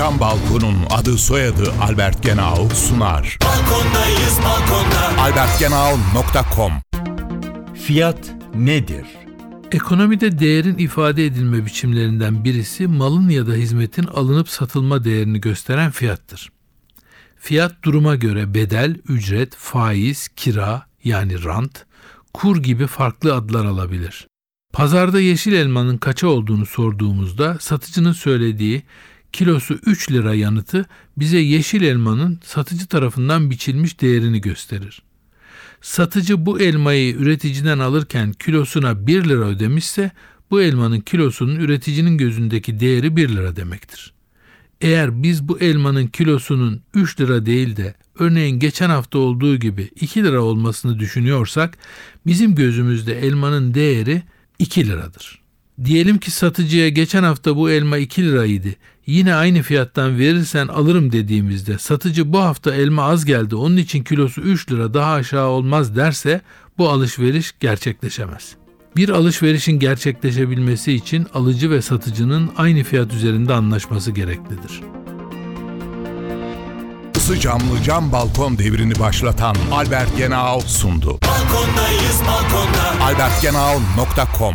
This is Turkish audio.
Cam Balkon'un adı soyadı Albert Genau sunar. Balkondayız balkonda. albertgenau.com Fiyat nedir? Ekonomide değerin ifade edilme biçimlerinden birisi malın ya da hizmetin alınıp satılma değerini gösteren fiyattır. Fiyat duruma göre bedel, ücret, faiz, kira yani rant, kur gibi farklı adlar alabilir. Pazarda yeşil elmanın kaça olduğunu sorduğumuzda satıcının söylediği kilosu 3 lira yanıtı bize yeşil elmanın satıcı tarafından biçilmiş değerini gösterir. Satıcı bu elmayı üreticiden alırken kilosuna 1 lira ödemişse bu elmanın kilosunun üreticinin gözündeki değeri 1 lira demektir. Eğer biz bu elmanın kilosunun 3 lira değil de örneğin geçen hafta olduğu gibi 2 lira olmasını düşünüyorsak bizim gözümüzde elmanın değeri 2 liradır. Diyelim ki satıcıya geçen hafta bu elma 2 liraydı. Yine aynı fiyattan verirsen alırım dediğimizde satıcı bu hafta elma az geldi onun için kilosu 3 lira daha aşağı olmaz derse bu alışveriş gerçekleşemez. Bir alışverişin gerçekleşebilmesi için alıcı ve satıcının aynı fiyat üzerinde anlaşması gereklidir. Isı camlı cam balkon devrini başlatan Albert Genau sundu. Balkondayız balkonda. albertgenau.com